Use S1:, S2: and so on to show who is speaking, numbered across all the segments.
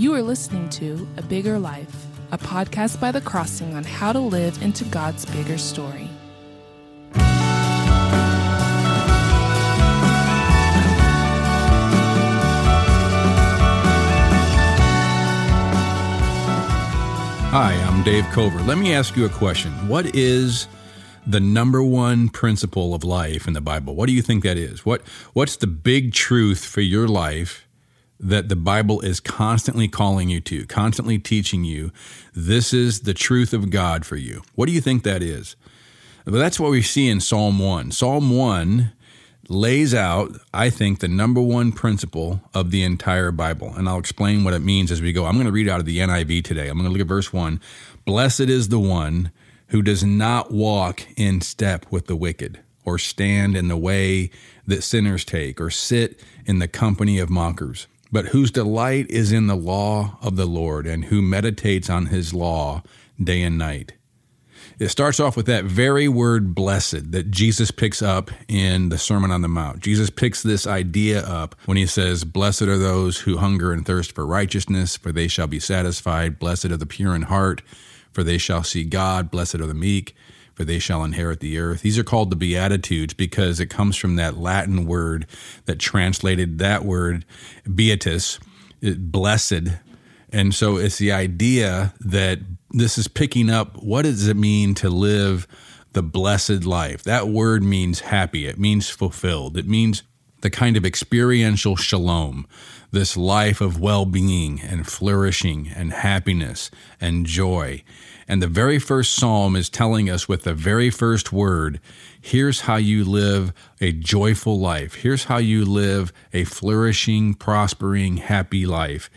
S1: You are listening to A Bigger Life, a podcast by The Crossing on how to live into God's bigger story.
S2: Hi, I'm Dave Cover. Let me ask you a question. What is the number one principle of life in the Bible? What do you think that is? What what's the big truth for your life that the Bible is constantly calling you to, constantly teaching you this is the truth of God for you? What do you think that is? But that's what we see in Psalm 1. Psalm 1 lays out, I think, the number one principle of the entire Bible. And I'll explain what it means as we go. I'm going to read out of the NIV today. I'm going to look at verse 1. Blessed is the one who does not walk in step with the wicked, or stand in the way that sinners take, or sit in the company of mockers, but whose delight is in the law of the Lord, and who meditates on his law day and night. It starts off with that very word blessed that Jesus picks up in the Sermon on the Mount. Jesus picks this idea up when he says, Blessed are those who hunger and thirst for righteousness, for they shall be satisfied. Blessed are the pure in heart, for they shall see God. Blessed are the meek, for they shall inherit the earth. These are called the Beatitudes because it comes from that Latin word that translated that word, beatus, blessed. And so it's the idea that this is picking up what does it mean to live the blessed life? That word means happy, it means fulfilled, it means the kind of experiential shalom, this life of well being and flourishing and happiness and joy. And the very first psalm is telling us with the very first word here's how you live a joyful life. Here's how you live a flourishing, prospering, happy life.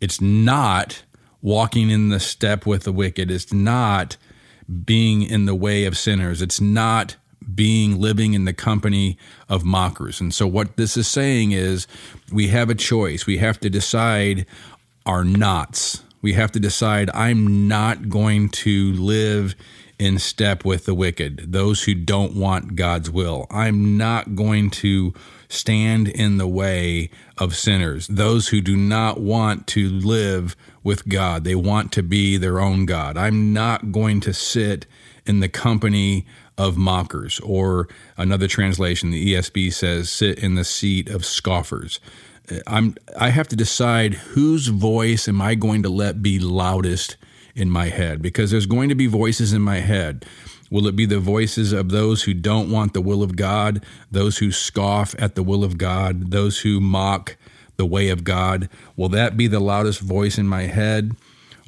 S2: It's not walking in the step with the wicked. It's not being in the way of sinners. It's not being living in the company of mockers. And so, what this is saying is we have a choice. We have to decide our nots. We have to decide I'm not going to live in step with the wicked, those who don't want God's will. I'm not going to stand in the way of sinners, those who do not want to live with God. They want to be their own God. I'm not going to sit in the company of mockers, or another translation, the ESV says, sit in the seat of scoffers. Uh, I'm I have to decide whose voice am I going to let be loudest in my head because there's going to be voices in my head. Will it be the voices of those who don't want the will of God, those who scoff at the will of God, those who mock the way of God? Will that be the loudest voice in my head?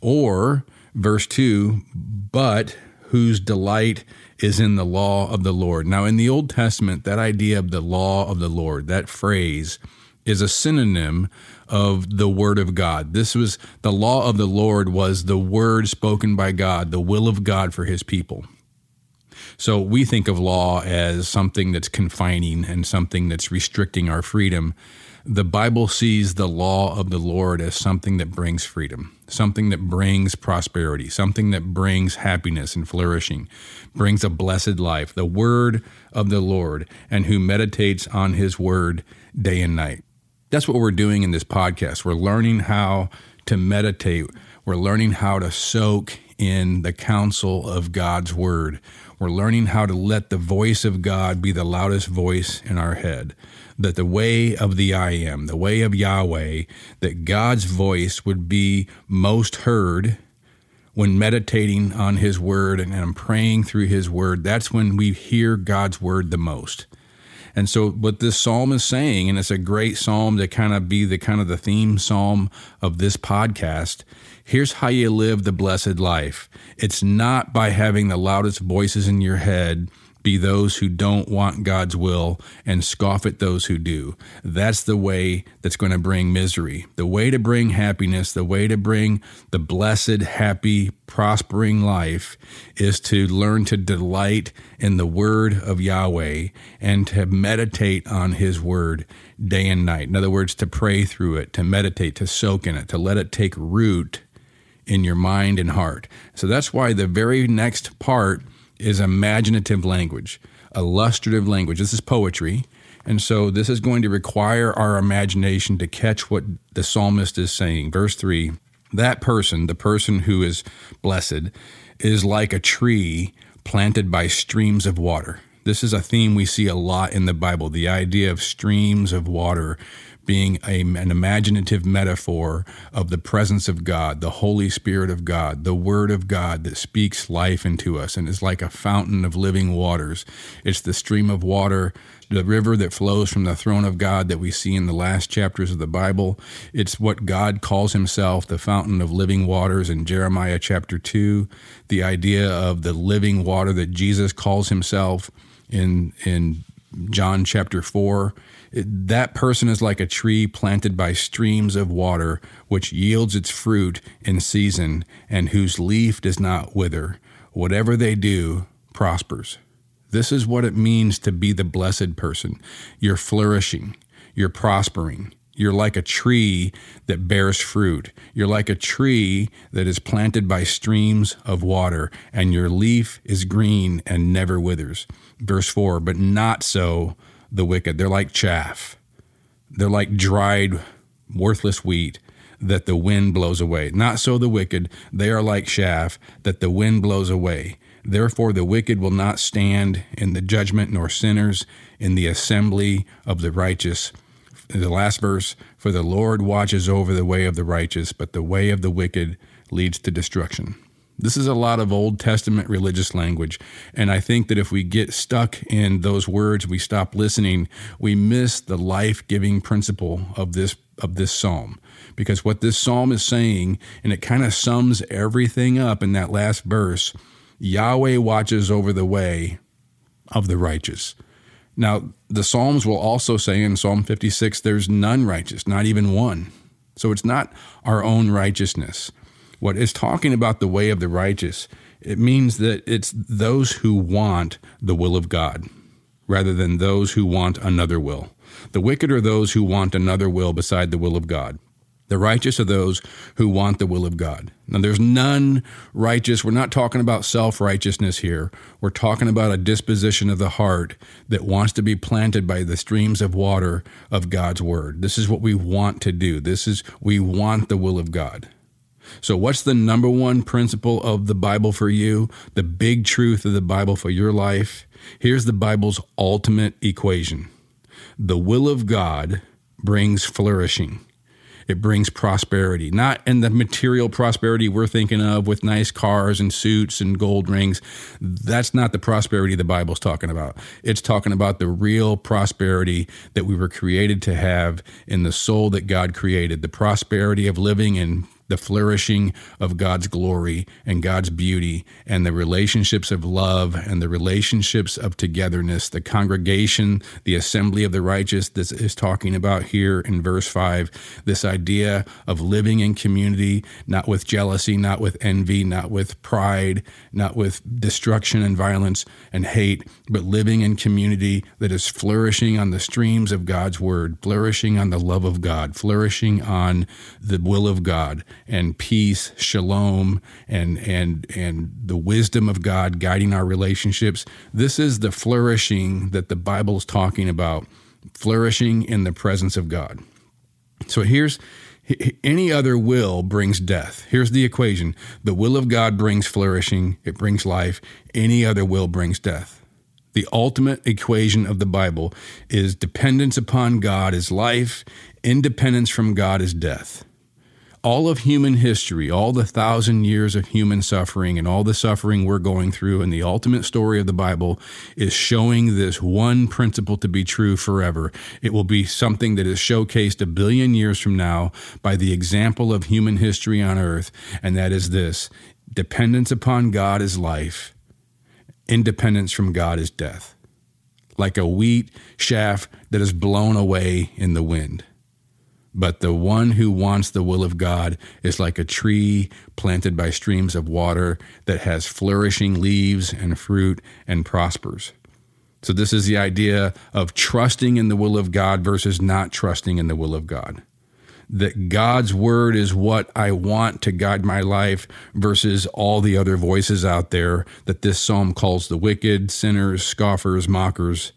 S2: Or verse 2, but whose delight is in the law of the Lord. Now, in the Old Testament, that idea of the law of the Lord, that phrase, is a synonym of the word of God. This was the law of the Lord was the word spoken by God, the will of God for his people. So we think of law as something that's confining and something that's restricting our freedom. The Bible sees the law of the Lord as something that brings freedom, something that brings prosperity, something that brings happiness and flourishing, brings a blessed life, the word of the Lord, and who meditates on his word day and night that's what we're doing in this podcast. We're learning how to meditate. We're learning how to soak in the counsel of God's word. We're learning how to let the voice of God be the loudest voice in our head. That the way of the I am, the way of Yahweh, that God's voice would be most heard when meditating on his word and I'm praying through his word. That's when we hear God's word the most. And so what this psalm is saying, and it's a great psalm to kind of be the kind of the theme psalm of this podcast. Here's how you live the blessed life. It's not by having the loudest voices in your head be those who don't want God's will and scoff at those who do. That's the way that's going to bring misery. The way to bring happiness, the way to bring the blessed, happy, prospering life is to learn to delight in the word of Yahweh and to meditate on his word day and night. In other words, to pray through it, to meditate, to soak in it, to let it take root in your mind and heart. So that's why the very next part is imaginative language, illustrative language. This is poetry. And so this is going to require our imagination to catch what the psalmist is saying. Verse 3 that person, the person who is blessed, is like a tree planted by streams of water. This is a theme we see a lot in the Bible the idea of streams of water being a, an imaginative metaphor of the presence of God, the Holy Spirit of God, the Word of God that speaks life into us and is like a fountain of living waters. It's the stream of water, the river that flows from the throne of God that we see in the last chapters of the Bible. It's what God calls Himself, the fountain of living waters in Jeremiah chapter 2, the idea of the living water that Jesus calls Himself in, in John chapter 4 that person is like a tree planted by streams of water, which yields its fruit in season, and whose leaf does not wither. Whatever they do prospers. This is what it means to be the blessed person. You're flourishing, you're prospering. You're like a tree that bears fruit. You're like a tree that is planted by streams of water, and your leaf is green and never withers. Verse 4 But not so the wicked. They're like chaff, they're like dried, worthless wheat that the wind blows away. Not so the wicked, they are like chaff that the wind blows away. Therefore, the wicked will not stand in the judgment, nor sinners in the assembly of the righteous. The last verse For the Lord watches over the way of the righteous, but the way of the wicked leads to destruction. This is a lot of Old Testament religious language. And I think that if we get stuck in those words, we stop listening, we miss the life giving principle of this, of this psalm. Because what this psalm is saying, and it kind of sums everything up in that last verse Yahweh watches over the way of the righteous. Now, the Psalms will also say in Psalm 56, there's none righteous, not even one. So it's not our own righteousness. What is talking about the way of the righteous, it means that it's those who want the will of God rather than those who want another will. The wicked are those who want another will beside the will of God. The righteous are those who want the will of God. Now, there's none righteous. We're not talking about self righteousness here. We're talking about a disposition of the heart that wants to be planted by the streams of water of God's word. This is what we want to do. This is, we want the will of God. So, what's the number one principle of the Bible for you? The big truth of the Bible for your life? Here's the Bible's ultimate equation the will of God brings flourishing. It brings prosperity, not in the material prosperity we're thinking of with nice cars and suits and gold rings. That's not the prosperity the Bible's talking about. It's talking about the real prosperity that we were created to have in the soul that God created, the prosperity of living in the flourishing of God's glory and God's beauty and the relationships of love and the relationships of togetherness. The congregation, the assembly of the righteous, this is talking about here in verse 5. This idea of living in community, not with jealousy, not with envy, not with pride, not with destruction and violence and hate, but living in community that is flourishing on the streams of God's word, flourishing on the love of God, flourishing on the will of God and peace, shalom, and and and the wisdom of God guiding our relationships. This is the flourishing that the Bible is talking about, flourishing in the presence of God. So here's any other will brings death. Here's the equation. The will of God brings flourishing, it brings life. Any other will brings death. The ultimate equation of the Bible is dependence upon God is life, independence from God is death all of human history, all the thousand years of human suffering, and all the suffering we're going through, and the ultimate story of the Bible is showing this one principle to be true forever. It will be something that is showcased a billion years from now by the example of human history on earth, and that is this dependence upon God is life, independence from God is death. Like a wheat shaft that is blown away in the wind. But the one who wants the will of God is like a tree planted by streams of water that has flourishing leaves and fruit and prospers. So, this is the idea of trusting in the will of God versus not trusting in the will of God. That God's word is what I want to guide my life versus all the other voices out there that this psalm calls the wicked, sinners, scoffers, mockers.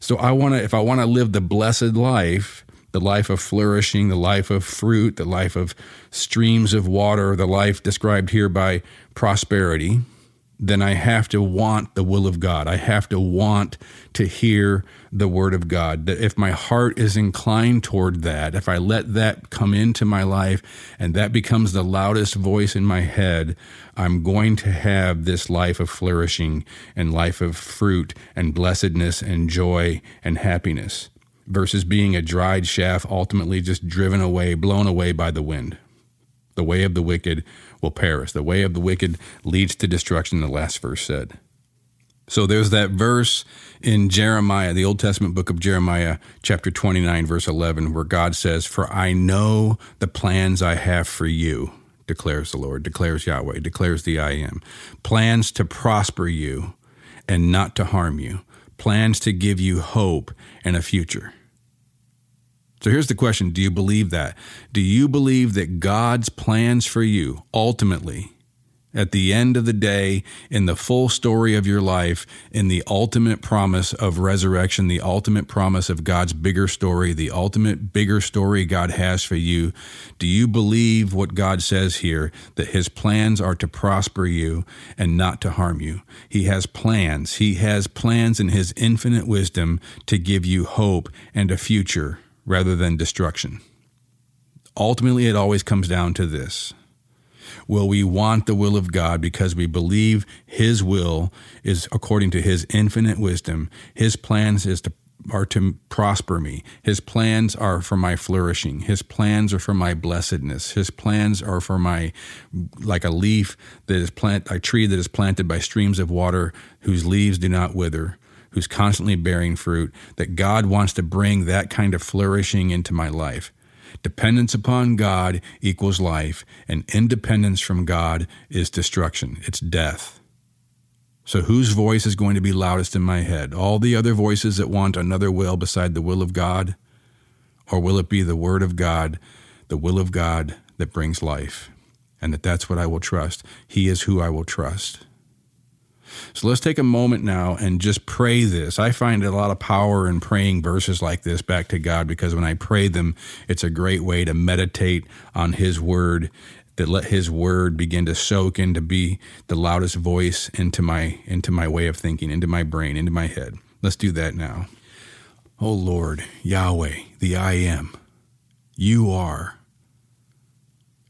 S2: So I want to, if I want to live the blessed life, the life of flourishing, the life of fruit, the life of streams of water, the life described here by prosperity, then I have to want the will of God. I have to want to hear the word of God. That if my heart is inclined toward that, if I let that come into my life and that becomes the loudest voice in my head, I'm going to have this life of flourishing and life of fruit and blessedness and joy and happiness versus being a dried shaft, ultimately just driven away, blown away by the wind. The way of the wicked will perish. The way of the wicked leads to destruction, the last verse said. So there's that verse in Jeremiah, the Old Testament book of Jeremiah, chapter 29, verse 11, where God says, For I know the plans I have for you, declares the Lord, declares Yahweh, declares the I am. Plans to prosper you and not to harm you, plans to give you hope and a future. So here's the question Do you believe that? Do you believe that God's plans for you ultimately, at the end of the day, in the full story of your life, in the ultimate promise of resurrection, the ultimate promise of God's bigger story, the ultimate bigger story God has for you, do you believe what God says here that His plans are to prosper you and not to harm you? He has plans. He has plans in His infinite wisdom to give you hope and a future rather than destruction. Ultimately, it always comes down to this Will we want the will of God because we believe His will is according to His infinite wisdom? His plans is to are to prosper me. His plans are for my flourishing. His plans are for my blessedness. His plans are for my like a leaf that is plant a tree that is planted by streams of water whose leaves do not wither who's constantly bearing fruit, that God wants to bring that kind of flourishing into my life. Dependence upon God equals life, and independence from God is destruction, it's death. So, whose voice is going to be loudest in my head? All the other voices that want another will beside the will of God? Or will it be the Word of God, the will of God that brings life? And that that's what I will trust. He is who I will trust. So let's take a moment now and just pray this. I find a lot of power in praying verses like this back to God because when I pray them, it's a great way to meditate on His Word that let his word begin to soak and to be the loudest voice into my into my way of thinking into my brain into my head let's do that now oh lord yahweh the i am you are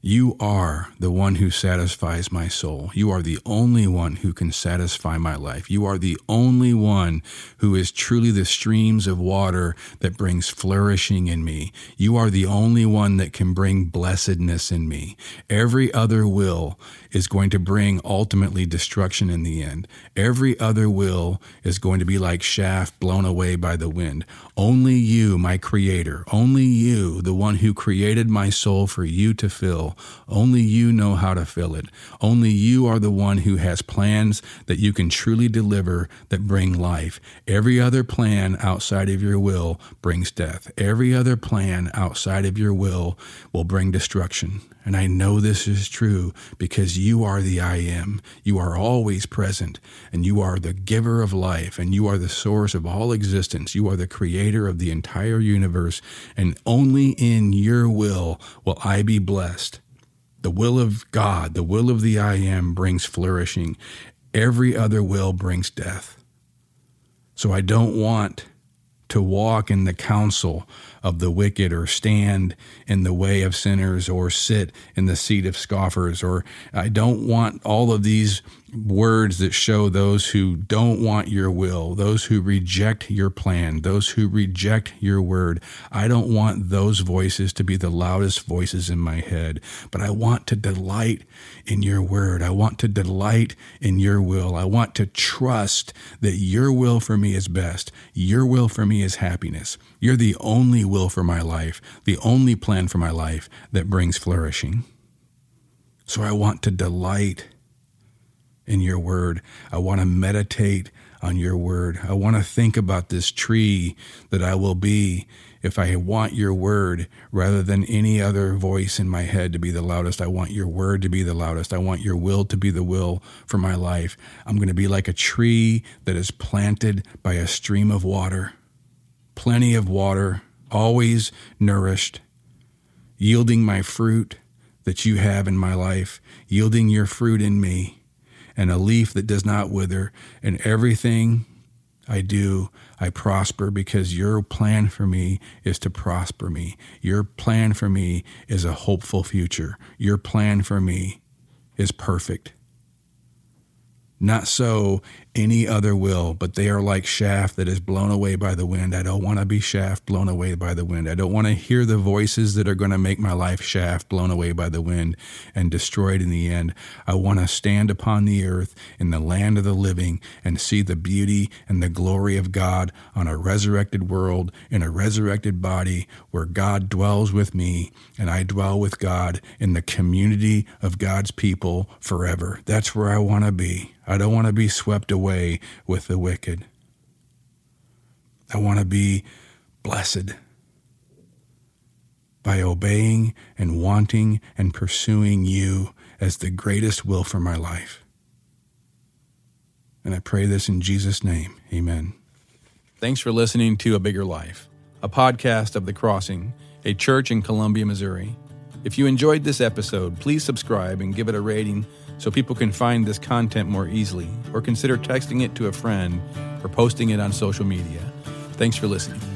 S2: you are the one who satisfies my soul. You are the only one who can satisfy my life. You are the only one who is truly the streams of water that brings flourishing in me. You are the only one that can bring blessedness in me. Every other will is going to bring ultimately destruction in the end. Every other will is going to be like shaft blown away by the wind. Only you, my creator, only you, the one who created my soul for you to fill, only you know how to fill it. Only you are the one who has plans that you can truly deliver that bring life. Every other plan outside of your will brings death. Every other plan outside of your will will bring destruction. And I know this is true because you are the I am. You are always present, and you are the giver of life, and you are the source of all existence. You are the creator of the entire universe, and only in your will will I be blessed. The will of God, the will of the I am, brings flourishing. Every other will brings death. So I don't want to walk in the counsel of the wicked or stand in the way of sinners or sit in the seat of scoffers or I don't want all of these words that show those who don't want your will, those who reject your plan, those who reject your word. I don't want those voices to be the loudest voices in my head, but I want to delight in your word. I want to delight in your will. I want to trust that your will for me is best. Your will for me is happiness. You're the only will for my life, the only plan for my life that brings flourishing. So I want to delight in your word. I want to meditate on your word. I want to think about this tree that I will be if I want your word rather than any other voice in my head to be the loudest. I want your word to be the loudest. I want your will to be the will for my life. I'm going to be like a tree that is planted by a stream of water. plenty of water, always nourished, yielding my fruit that you have in my life, yielding your fruit in me, and a leaf that does not wither, and everything I do, I prosper because your plan for me is to prosper me. Your plan for me is a hopeful future. Your plan for me is perfect. Not so any other will, but they are like shaft that is blown away by the wind. I don't want to be shaft blown away by the wind. I don't want to hear the voices that are going to make my life shaft blown away by the wind and destroyed in the end. I want to stand upon the earth in the land of the living and see the beauty and the glory of God on a resurrected world in a resurrected body where God dwells with me and I dwell with God in the community of God's people forever. That's where I want to be. I don't want to be swept away with the wicked. I want to be blessed by obeying and wanting and pursuing you as the greatest will for my life. And I pray this in Jesus' name. Amen. Thanks for listening to A Bigger Life, a podcast of The Crossing, a church in Columbia, Missouri. If you enjoyed this episode, please subscribe and give it a rating so people can find this content more easily, or consider texting it to a friend or posting it on social media. Thanks for listening.